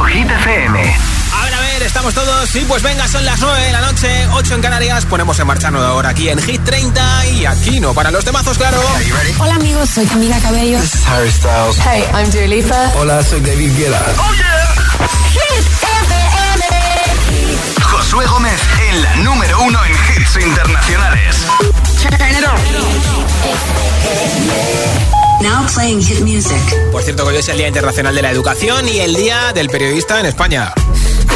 escuchando Hit FM. A ver, a ver, estamos todos. Sí, pues venga, son las 9 de la noche, 8 en Canarias. Ponemos en marcha nueva hora aquí en Hit 30 y aquí no para los temazos, claro. Hola amigos, soy Camila Cabello. This is Harry Styles. Hey, I'm Dua Lipa. Hola, soy David Guetta. ¡Oh, yeah! Hit FM. Josué Gómez en la número uno en hits internacionales. Now playing hit music. Por cierto, que hoy es el Día Internacional de la Educación y el Día del Periodista en España.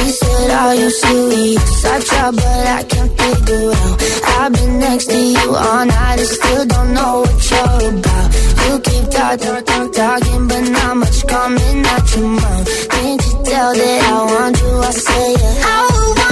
He said, Are you serious? I try, but I can't figure out. I've been next to you all night and still don't know what you're about. You keep talking, talking, talking, but not much coming out your mouth. Can't you tell that I want you? I say, yeah. I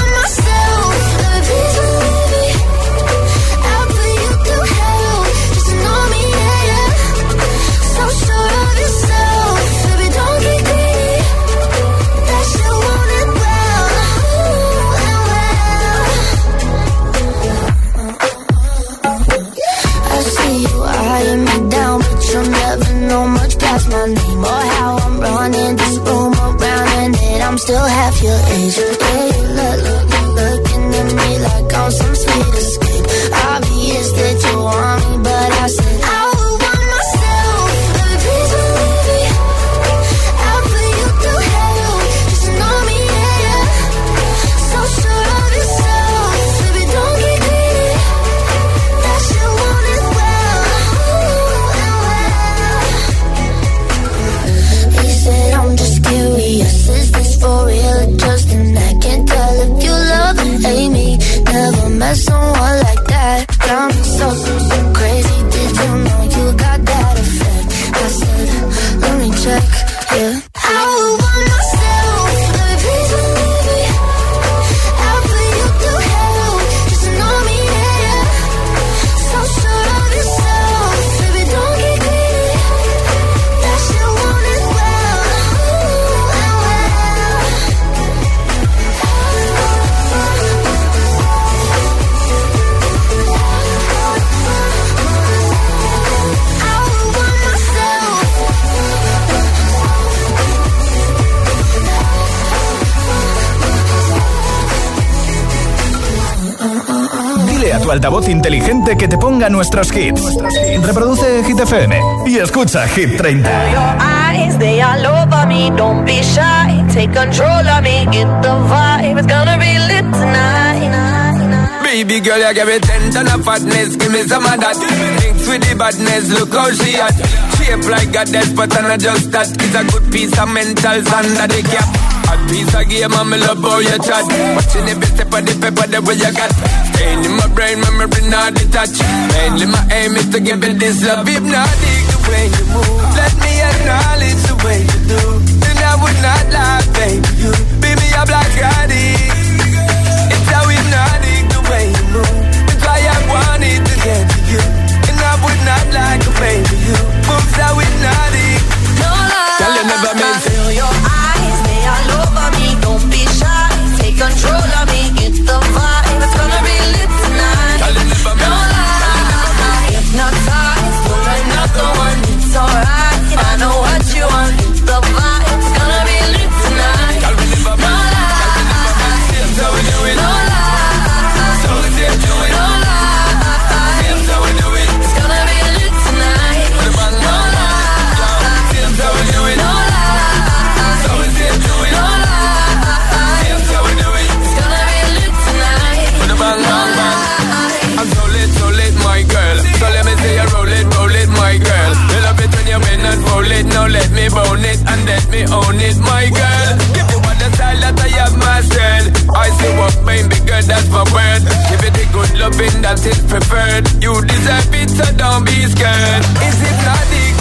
know much past my name or how I'm running this room around, and that I'm still half your age. Yeah, you look, look, look, looking at me like I'm some sweet escape. Obvious that you want me, but I said met someone like that. So, so, so crazy. Did you know you got that effect? I said, let me check, yeah. Altavoz inteligente que te ponga nuestros hits. Reproduce Hit FM y escucha Hit 30. Your eyes, they all over me. Don't be shy. Take control of me. Get the vibe. It's gonna be lit tonight. Baby girl, you give me ten ton of fatness, give me some of that. Mix with the badness, look how she at. Shape like a death, but I'm not just that. It's a good piece of mental under the cap. Piece of game, I'm love how you chat. Watching every step of the paper, the way you got. Staying in my brain, memory not detached. Mainly my aim is to give it this love. Hypnotic the way you move. Let me acknowledge the way you do. Then I would not lie, baby. You be me a black addict. It's how hypnotic the way you move. It's why I wanted to get to you. And I would not like to baby you. Moves how hypnotic. No lie. Girl, you never meant to. Control of me. It's the loving that is preferred. You deserve it, so don't be scared. Is it hypnotic the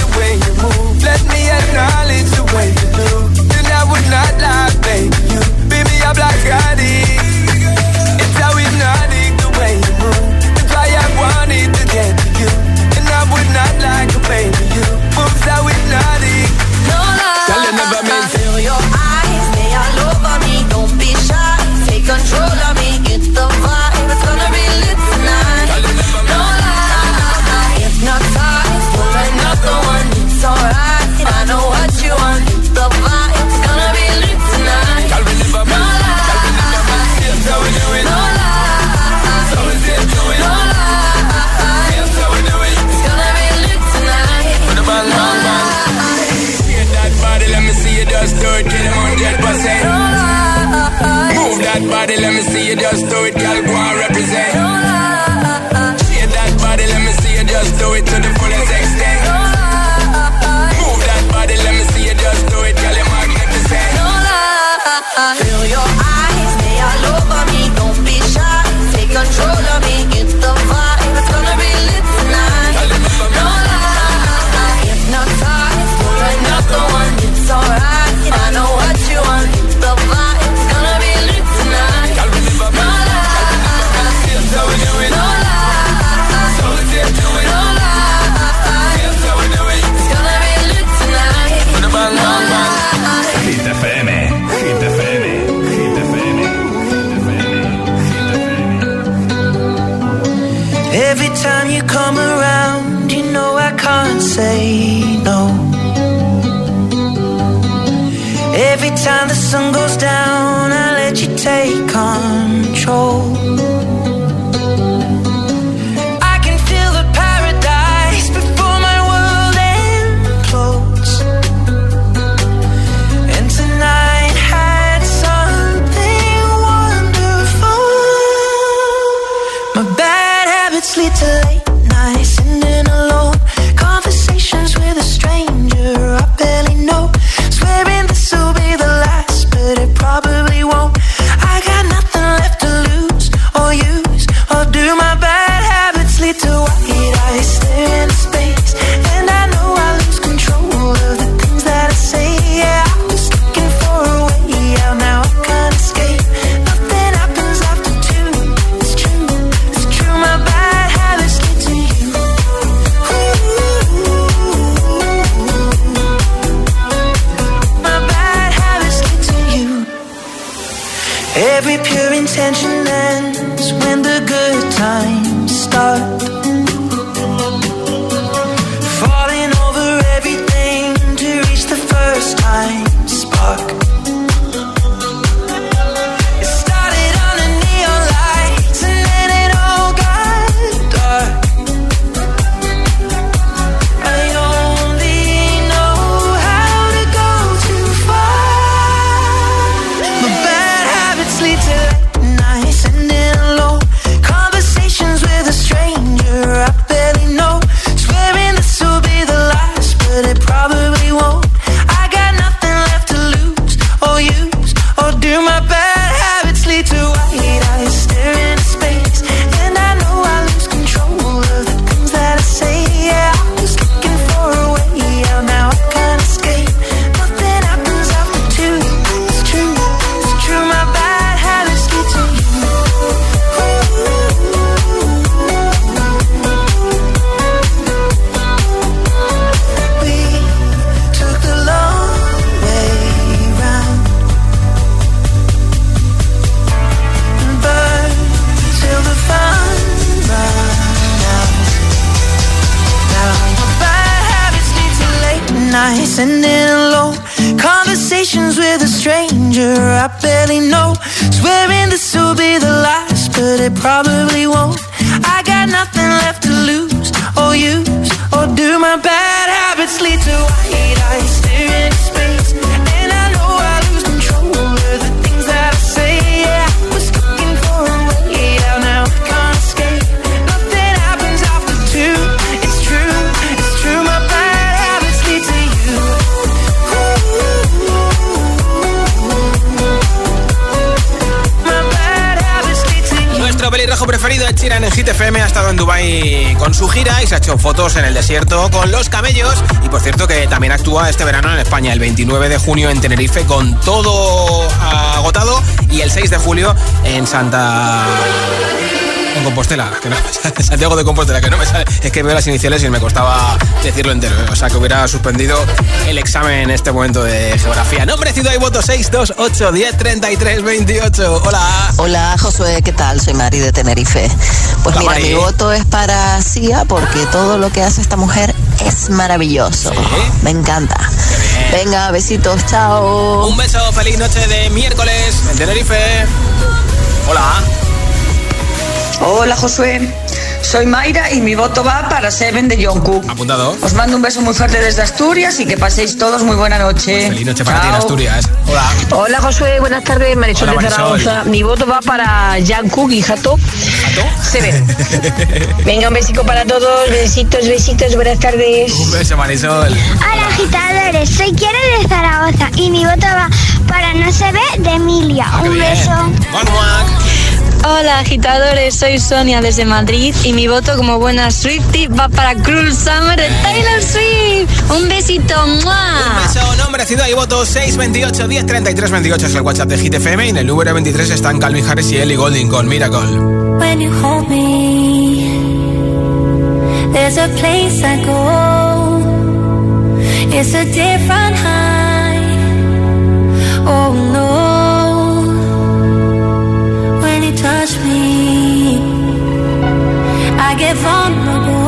preferido de Chiran en Hit FM ha estado en Dubai con su gira y se ha hecho fotos en el desierto con los camellos. Y por cierto que también actúa este verano en España, el 29 de junio en Tenerife con todo agotado y el 6 de julio en Santa en Compostela, que no, Santiago de Compostela, que no me sale. Es que veo las iniciales y me costaba decirlo entero. ¿eh? O sea, que hubiera suspendido el examen en este momento de geografía. Nombre, ciudad y voto 628 10 33 28. Hola. Hola, Josué, ¿qué tal? Soy Mari de Tenerife. Pues mira, mi voto es para CIA porque todo lo que hace esta mujer es maravilloso. Me encanta. Venga, besitos, chao. Un beso, feliz noche de miércoles en Tenerife. Hola. Hola Josué, soy Mayra y mi voto va para Seven de Jungkook. Apuntado. Os mando un beso muy fuerte desde Asturias y que paséis todos muy buena noche. Pues feliz noche para ti en Asturias. Hola. Hola Josué, buenas tardes, Marisol Hola, de Zaragoza. Mi voto va para Jungkook y Jato. ¿Jato? Seven. Venga, un besico para todos, besitos, besitos, buenas tardes. Un beso Marisol. Hola agitadores, soy Quiero de Zaragoza y mi voto va para No se ve de Emilia. Ah, un beso. Hola agitadores, soy Sonia desde Madrid y mi voto como buena Swiftie va para Cruel Summer de Taylor Swift. Un besito, Un ¡mua! beso, nombre, ciudad y voto 628 10 33 28 es el WhatsApp de Hit FM y en el número 23 están Calvin Harris y Ellie Golding con Miracle. When you hold me, there's a place I go. It's a different high. Oh I get vulnerable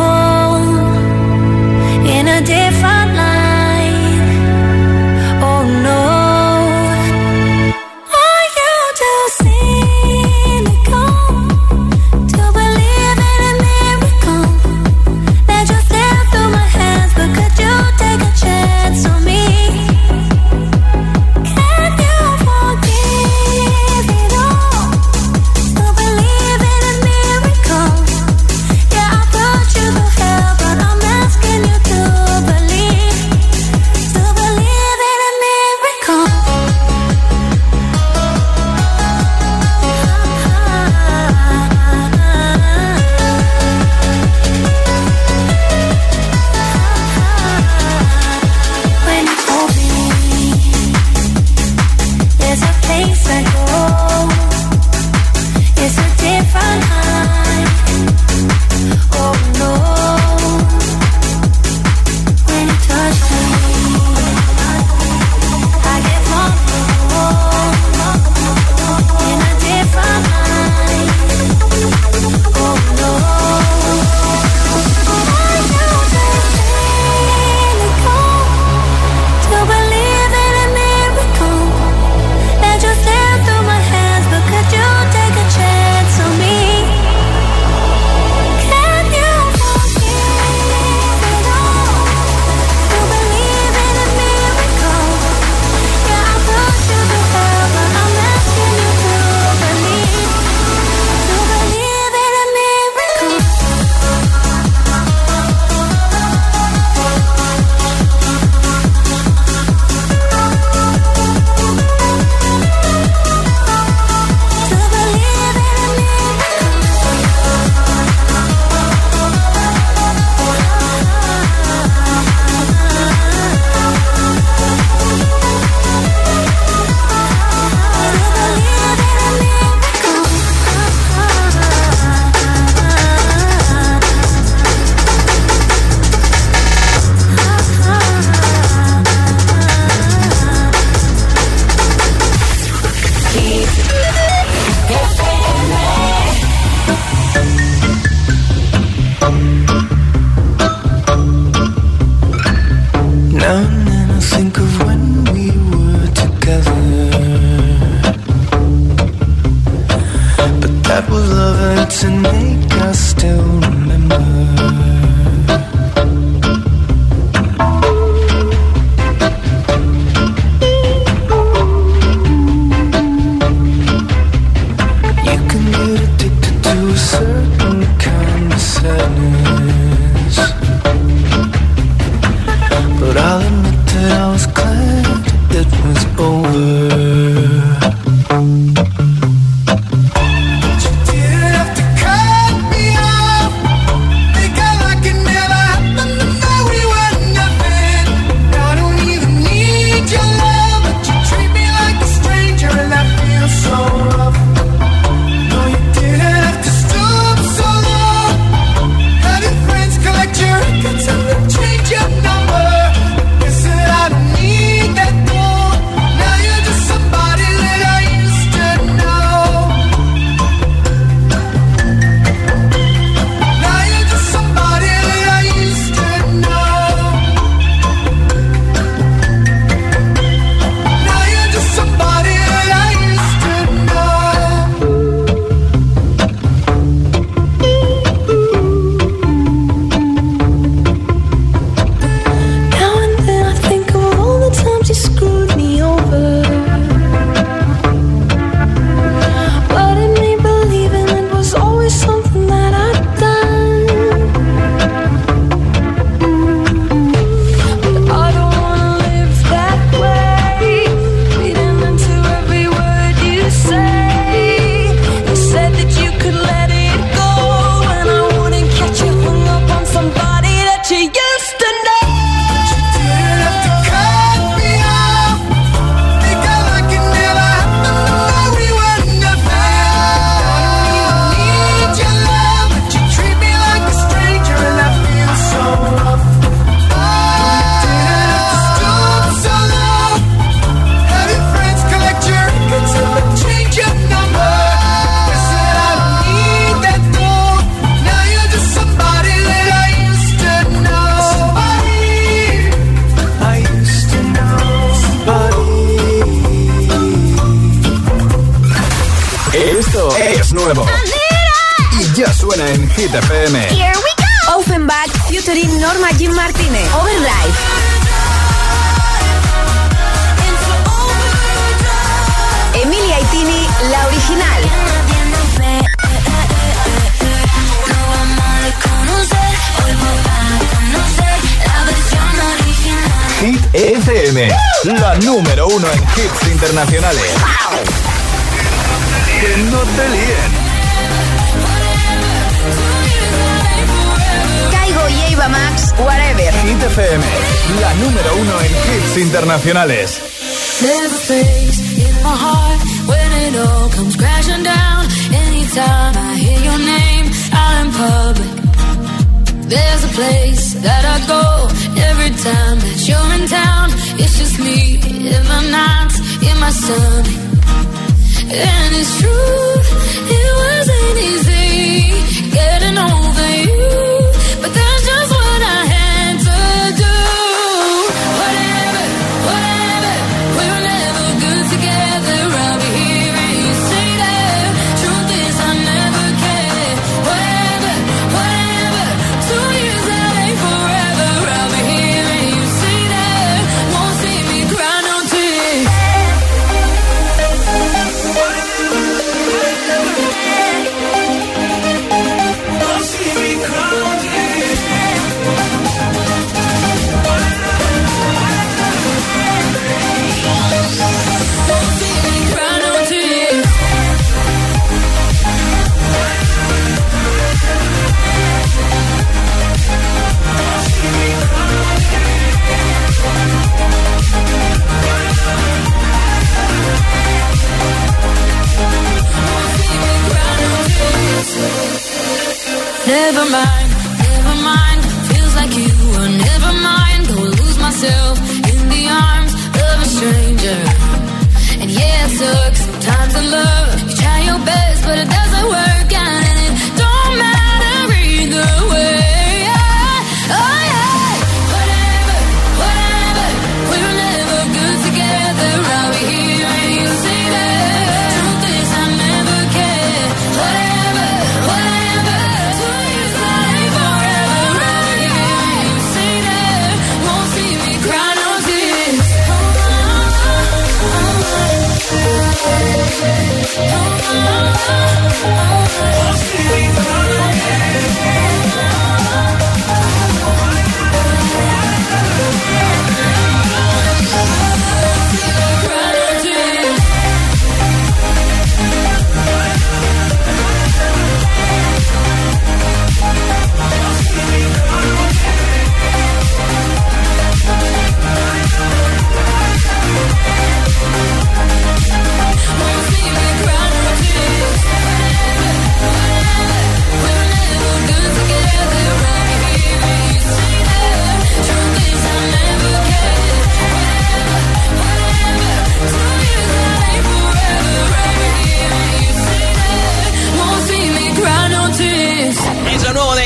Hit FM, la número uno en hits internacionales. Que no te líen. Caigo y Eva Max, whatever. Hit FM, la número uno en hits internacionales. There's a place in my heart when it all comes crashing down. Anytime I hear your name in public. There's a place that I go every time that you're in town. It's just me in the nights in my stomach. And it's true, it wasn't easy getting over you. But that's Never mind, never mind. Feels like you were never mind. Go lose myself in the arms of a stranger. And yeah, it sucks sometimes in love. You try your best, but it doesn't work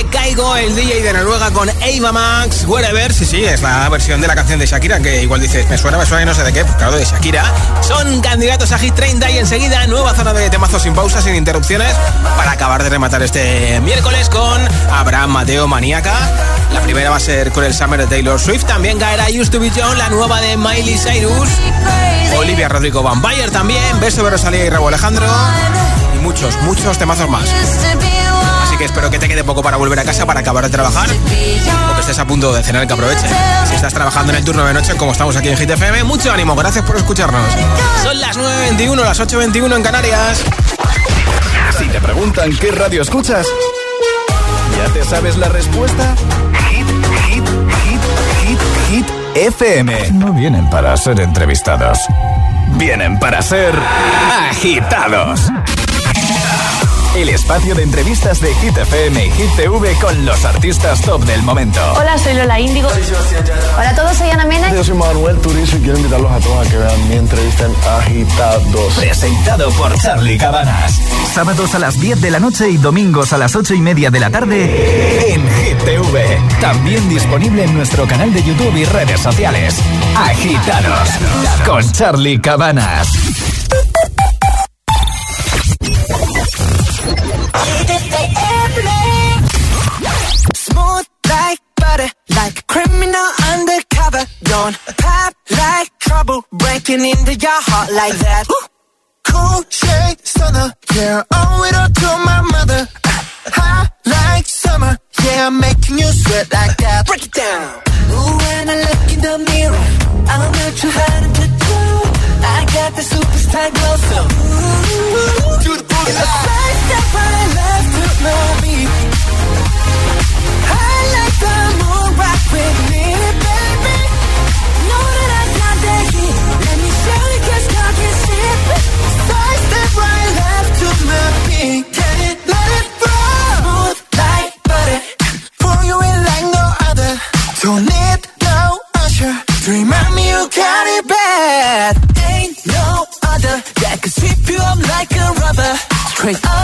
Caigo, el DJ de Noruega con Ava Max. Wherever, sí, sí, es la versión de la canción de Shakira, que igual dices, me suena, me suena y no sé de qué. Pues claro, de Shakira. Son candidatos a Hit 30 y enseguida nueva zona de temazos sin pausas, sin interrupciones, para acabar de rematar este miércoles con Abraham Mateo Maníaca. La primera va a ser con el Summer de Taylor Swift. También caerá Used to John, la nueva de Miley Cyrus. Olivia Rodrigo Vampire también. Beso de Rosalía y Rabo Alejandro. Y muchos, muchos temazos más. Espero que te quede poco para volver a casa para acabar de trabajar o que estés a punto de cenar que aproveche. Si estás trabajando en el turno de noche como estamos aquí en GTFM, mucho ánimo, gracias por escucharnos. Son las 9.21, las 8.21 en Canarias. Si te preguntan qué radio escuchas, ¿ya te sabes la respuesta? Hit, hit, hit, hit, hit, FM. No vienen para ser entrevistados, vienen para ser agitados. El espacio de entrevistas de Hit FM y Hit TV con los artistas top del momento. Hola, soy Lola Índigo. Hola a todos, soy Ana Mena. Yo soy Manuel Turizo y quiero invitarlos a todos a que vean mi entrevista en Agitados. Presentado por Charlie Cabanas. Sábados a las 10 de la noche y domingos a las 8 y media de la tarde en Hit TV. También disponible en nuestro canal de YouTube y redes sociales. Agitados con Charlie Cabanas. walking into your heart like that. Cool shade stunner, yeah, owe it all to my mother. Hot like summer, yeah, I'm making you sweat like that. Break it down. Ooh, when I look in the mirror, I'm not too hard to do. I got the superstar glow, so ooh, do the booty. It's the first step I love to know me. Remind me you got it bad. Ain't no other that could sweep you up like a rubber. Straight up.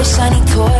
A shiny toy.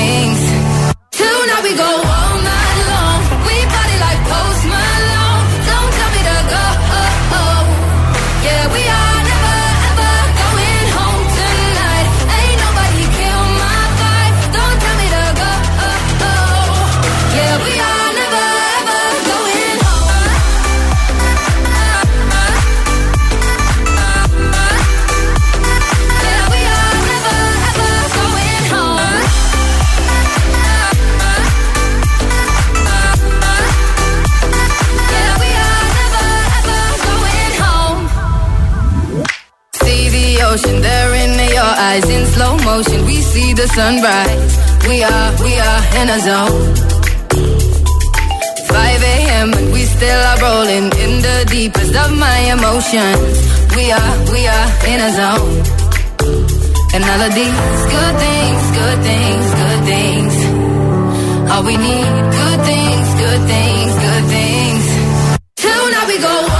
See the sunrise. We are, we are in a zone. 5 a.m. and we still are rolling in the deepest of my emotions. We are, we are in a zone. And all of these good things, good things, good things. All we need, good things, good things, good things. Tonight we go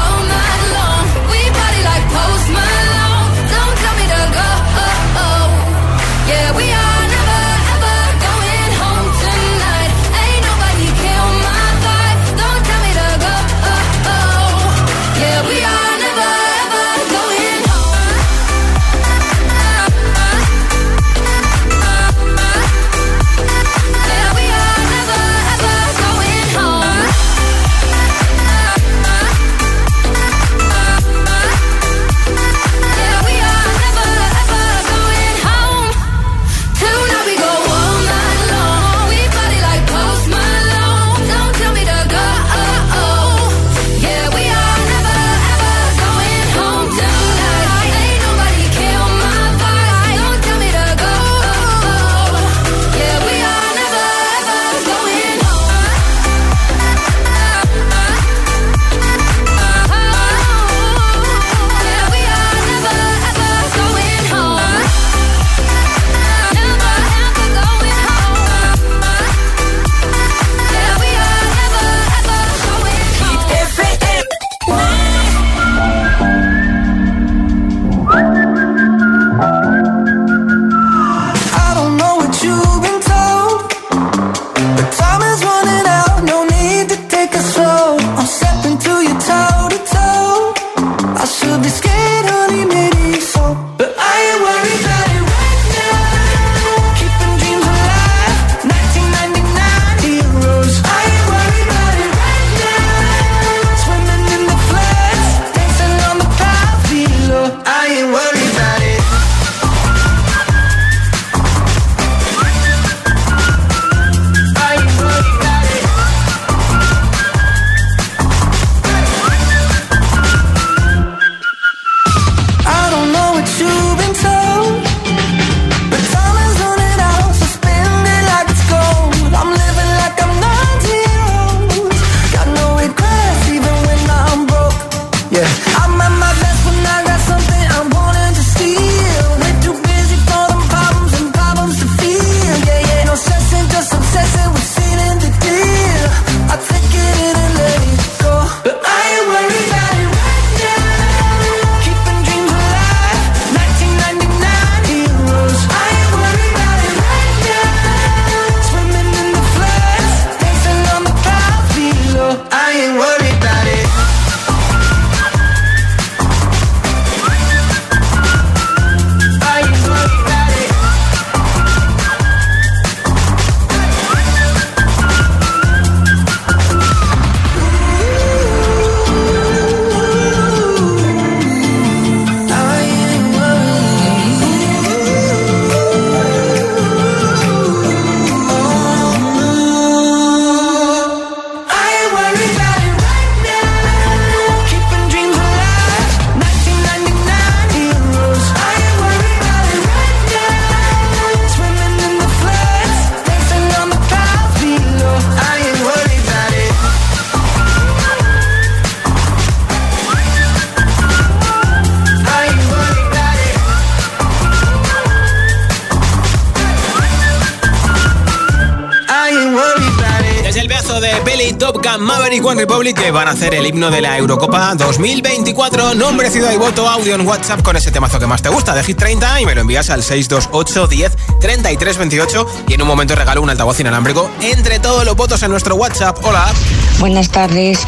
Republic que van a hacer el himno de la Eurocopa 2024. Nombre, ciudad y voto, audio en WhatsApp con ese temazo que más te gusta de Hit 30 y me lo envías al 628 10 33 28 y en un momento regalo un altavoz inalámbrico entre todos los votos en nuestro WhatsApp. Hola. Buenas tardes,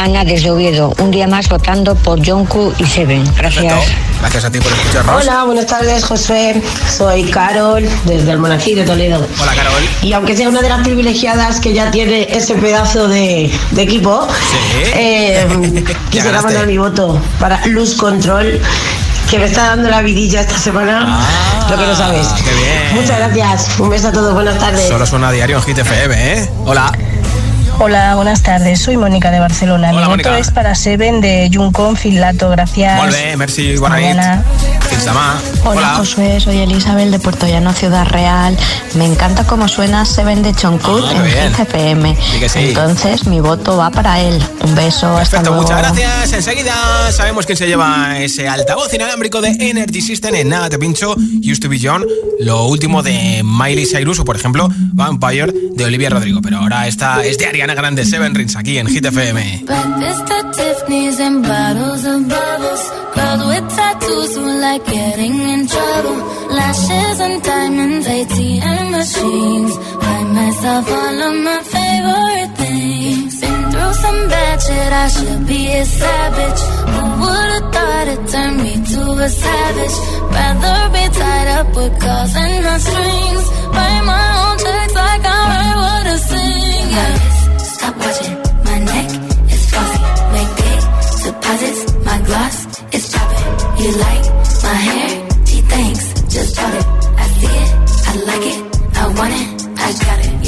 Ana desde Oviedo. Un día más votando por Jonku y Seven. Gracias. Gracias a ti por escucharnos. Hola, buenas tardes, Josué. Soy Carol, desde el Monají de Toledo. Hola, Carol. Y aunque sea una de las privilegiadas que ya tiene ese pedazo de, de equipo, eh, quisiera ganaste. mandar mi voto para Luz Control, que me está dando la vidilla esta semana, lo que no sabes. Ah, qué bien. Muchas gracias. Un beso a todos. Buenas tardes. Solo suena a diario en Hit FM, ¿eh? Hola. Hola, buenas tardes. Soy Mónica de Barcelona. Hola, Mi voto es para Seven de Juncon Filato. Gracias. Molt bé, merci, bona nit. Demà. Hola, Josué, soy Elizabeth de Puerto Llano, Ciudad Real. Me encanta cómo suena Seven de Choncut Ah, en. GCPM. Sí. Entonces, mi voto va para él. Un beso, hasta Perfecto, luego. muchas gracias. Enseguida sabemos quién se lleva ese altavoz inalámbrico de Energy System. En nada te pincho, Used to be John. Lo último de Miley Cyrus o, por ejemplo, Vampire de Olivia Rodrigo. Pero ahora esta es de Ariana Grande, Seven Rings, aquí en Hit FM. Breakfast at Tiffany's and bottles of bubbles. Girls with tattoos who like getting in trouble. Lashes and diamonds, ATM machines. Buy myself all of my favorite things. Been through some bad shit, I should be a savage. Who would've thought it turned me to a savage? Rather be tied up with calls and not strings. Write my own checks like I write what I sing. Yeah. Stop watching, my neck is flossy. Make big deposits, my gloss is popping. You like my hair? Gee, thanks, just bought it. I see it, I like it, I want it, I got it.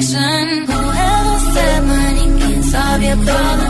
Addiction. Whoever said money can solve your problems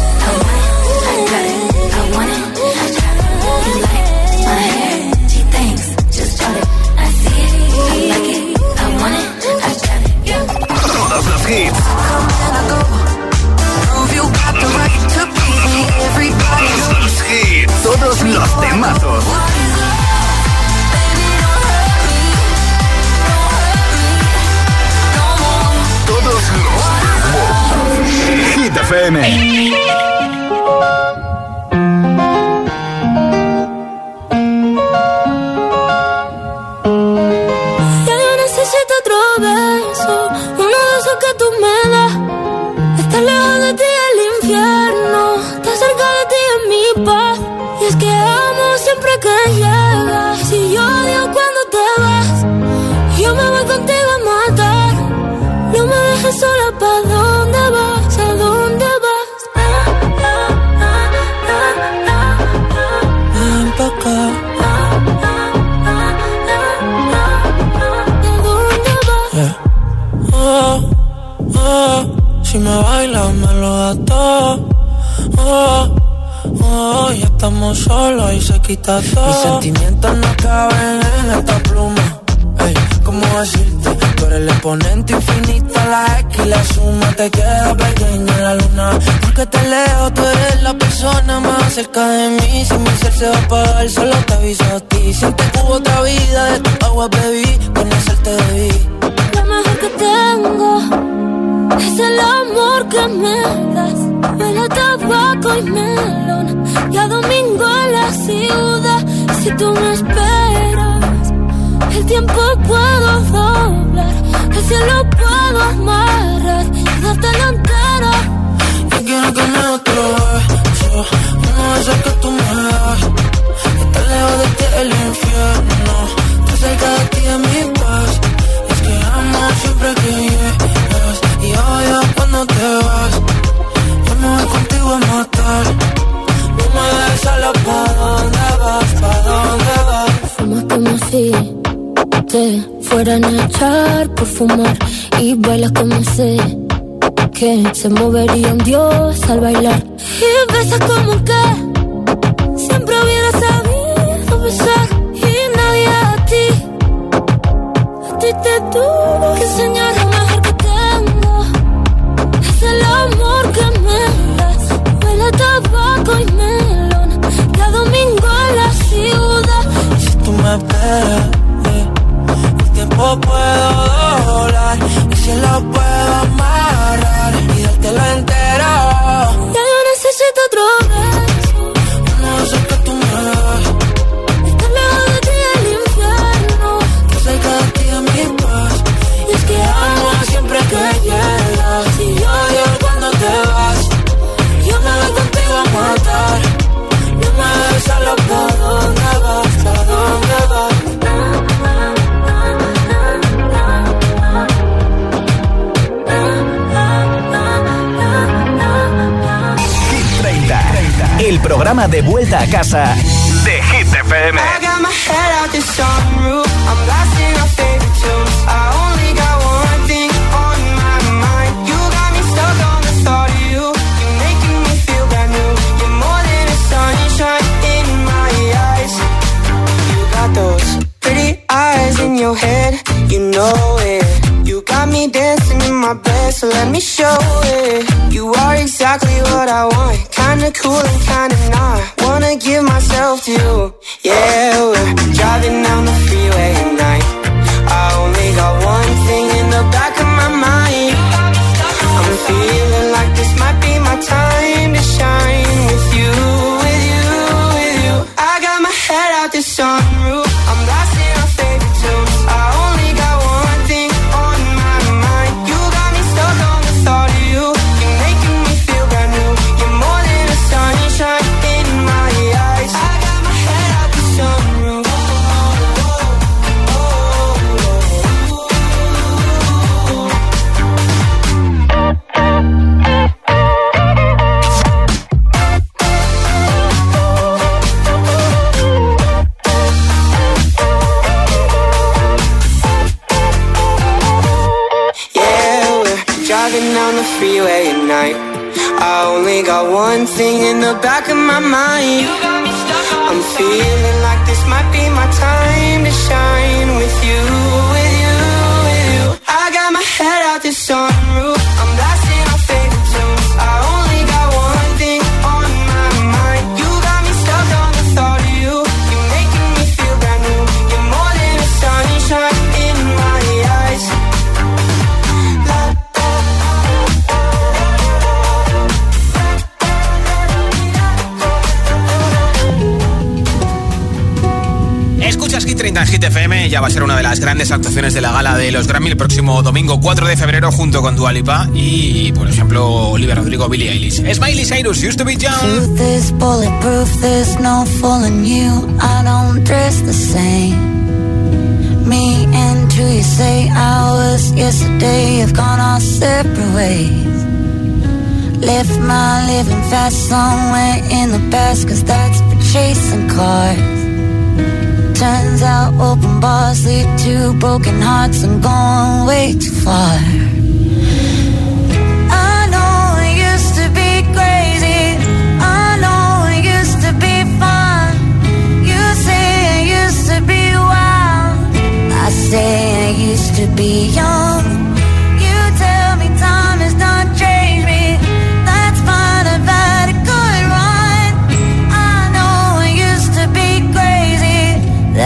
temazos. Todos los Hit FM. Si yo odio cuando te vas. Yo me voy contigo a matar, no me dejes sola, ¿pa' estamos solos y se quita todo. Mis sentimientos no caben en esta pluma. Ey, ¿Cómo decirte? Tú eres el exponente infinito, la X y la suma te queda pequeña en la luna. Porque te leo, tú eres la persona más cerca de mí. Si mi ser se va a apagar, solo te aviso a ti. Siente que hubo otra vida, de tu agua bebí, conocerte debí. Lo mejor que tengo es el amor que me das. Huele tabaco y melón. Y a domingo en la ciudad. Si tú me esperas, el tiempo puedo doblar. El cielo puedo amarrar y darte la entera. Yo quiero que me otro beso, uno de esos que tú me das. Estar lejos de ti el infierno, estar cerca de ti es mi paz. Es que amo siempre que dejes sola, ¿pa' dónde vas? ¿Pa' dónde vas? Fumas como si te fueran a echar por fumar y bailas como sé que se movería un dios al bailar y besas como que siempre hubiera sabido besar y nadie a ti a ti te tuvo que enseñar lo mejor que tengo es el amor que me das huele a tabaco y melón el tiempo puedo doblar y si lo puedo amarrar y darte la entera. Ya yo necesito otro my eyes. You got those pretty eyes in your head. You know so let me show it. You are exactly what I want. Kinda cool and kinda not. Wanna give myself to you. Yeah, we're driving down the freeway this might be my time to shine with you, with you, with you. I got my head out. Va a ser una de las grandes actuaciones de la gala de los Grammy el próximo domingo 4 de febrero junto con Dua Lipa y, por ejemplo, Olivia Rodrigo, Billie Eilish. Es Miley Cyrus, Used to Be Young. Truth is bulletproof, there's no fooling you. I don't dress the same. Me and who you say I yesterday have gone our separate ways. Left my living fast somewhere in the past, cause that's for chasing cars. Turns out open bars lead to broken hearts and going way too far. I know it used to be crazy. I know it used to be fun. You say it used to be wild. I say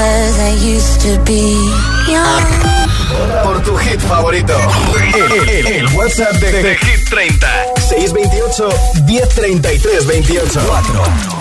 Used to be. Young. Por tu hit favorito, el, el, el, el WhatsApp de, de, de Hit 30 628 1033 28 4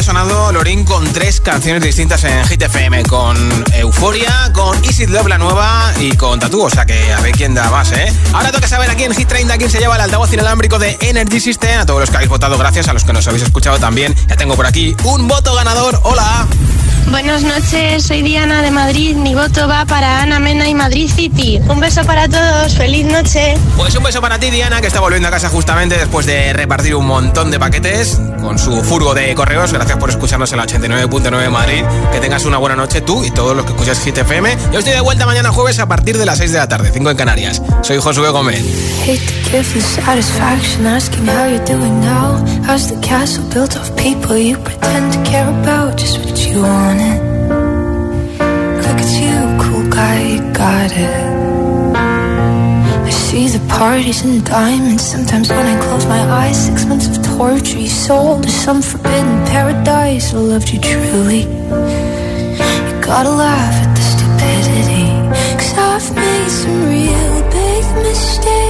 ha sonado Lorín con tres canciones distintas en Hit FM, con Euforia, con Easy Love la nueva y con Tatú, o sea que a ver quién da más, ¿eh? Ahora toca saber aquí en Hit 30 quién se lleva el altavoz inalámbrico de Energy System, a todos los que habéis votado, gracias, a los que nos habéis escuchado también. Ya tengo por aquí un voto ganador, hola. Buenas noches, soy Diana de Madrid. Mi voto va para Ana Mena y Madrid City. Un beso para todos, feliz noche. Pues un beso para ti, Diana, que está volviendo a casa justamente después de repartir un montón de paquetes con su furgo de correos. Gracias por escucharnos en la 89.9 de Madrid. Que tengas una buena noche tú y todos los que escuchas Hit FM. Yo estoy de vuelta mañana jueves a partir de las 6 de la tarde, 5 en Canarias. Soy Josué Gómez. Look at you, cool guy, got it. I see the parties and diamonds. Sometimes when I close my eyes, six months of torture you sold to some forbidden paradise. I loved you truly. You gotta laugh at the stupidity. Cause I've made some real big mistakes,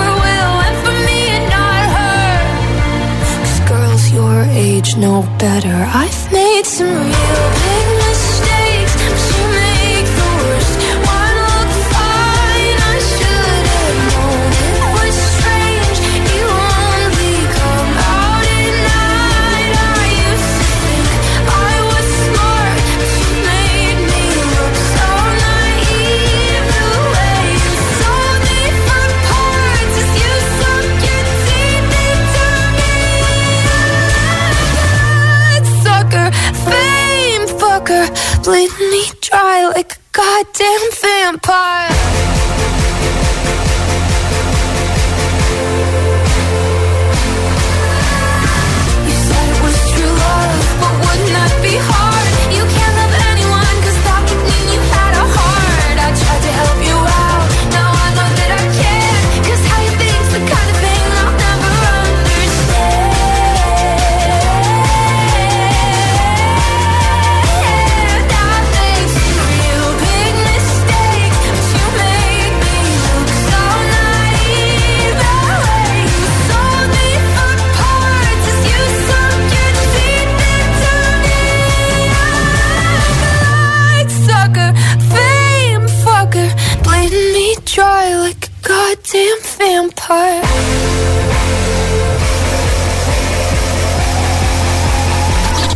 age know better. I've made some real bleeding me dry like a goddamn vampire. Goddamn vampire.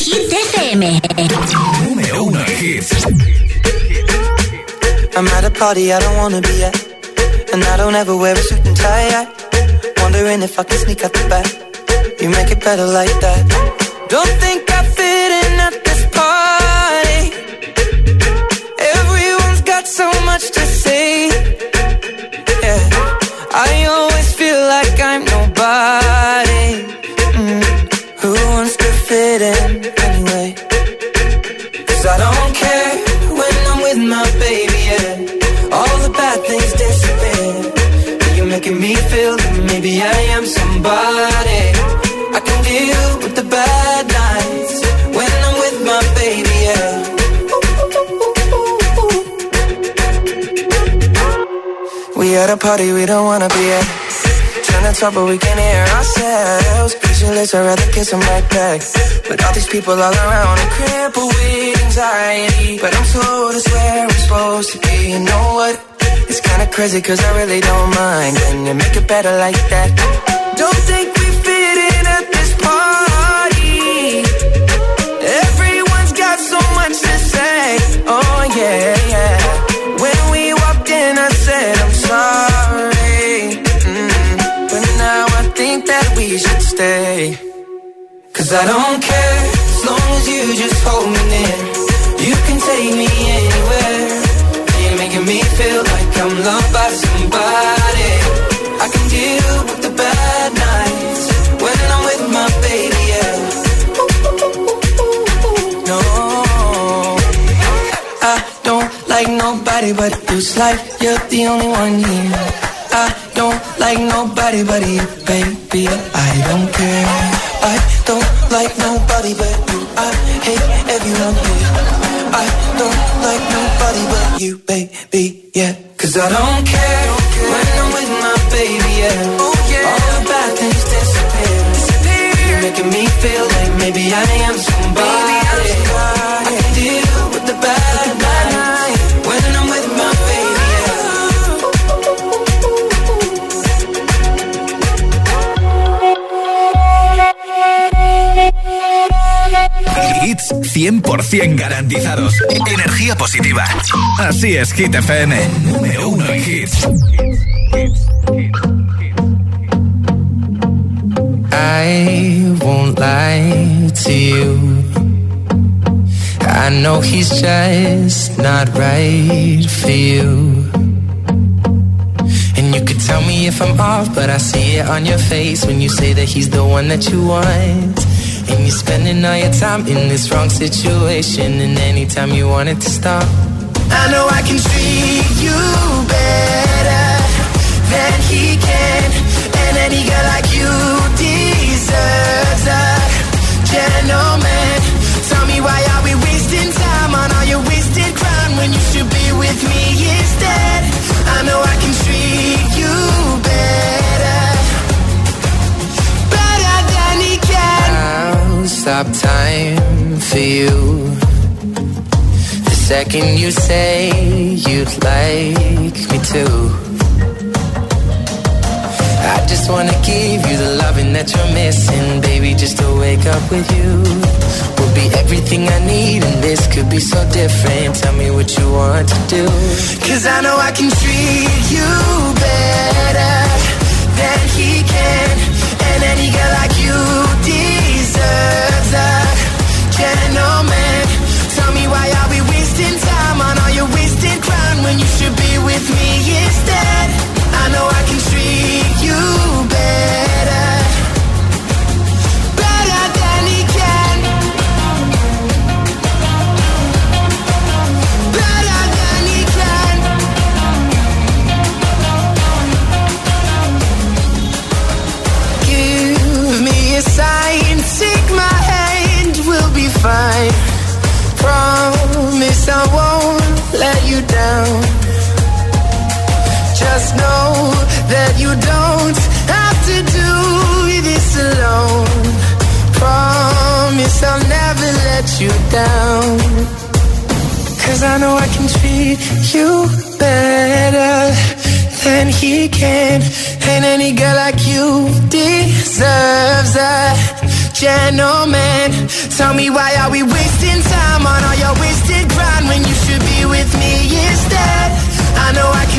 Hit FM. Número uno hits. I'm at a party I don't wanna be at. And I don't ever wear a suit and tie. I wondering if I can sneak out the back. You make it better like that. Don't think I fit in at this party. Everyone's got so much to say. Maybe I am somebody. I can deal with the bad nights when I'm with my baby, yeah. We at a party we don't wanna be at. Trying to talk but we can hear ourselves. Pictureless, I'd rather kiss them right back. But all these people all around are crippled with anxiety. But I'm told it's where I'm supposed to be. You know what? It's kinda crazy cause I really don't mind. Can you make it better like that? Don't think we fit in at this party. Everyone's got so much to say. Oh yeah, yeah. When we walked in, I said, I'm sorry. Mm. But now I think that we should stay. Cause I don't care as long as you just hold me near. You can take me anywhere. Me feel like I'm loved by somebody. I can deal with the bad nights when I'm with my baby, yeah. No, I don't like nobody but you. Like you're the only one here. I don't like nobody but you, baby. I don't care. I don't like nobody but you. I hate everyone here. I don't like nobody but you, baby. Yeah, cause I don't care 100% garantizados. Energía positiva. Así es, Hit FM. Número uno en hits. I won't lie to you. I know he's just not right for you. And you could tell me if I'm off, but I see it on your face when you say that he's the one that you want. You're spending all your time in this wrong situation, and anytime you want it to stop. I know I can treat you stop time for you. The second you say you'd like me to. I just wanna give you the loving that you're missing, baby. Just to wake up with you will be everything I need, and this could be so different. Tell me what you want to do. Cause I know I can treat you better than he can, and any girl like you deserves a gentleman. Tell me why are we wasting time on all your wasted crown when you should be with me instead? I know I can treat you better, don't have to do this alone. Promise I'll never let you down. Cause I know I can treat you better than he can. And any girl like you deserves a gentleman. Tell me why are we wasting time on all your wasted grind when you should be with me instead? I know I can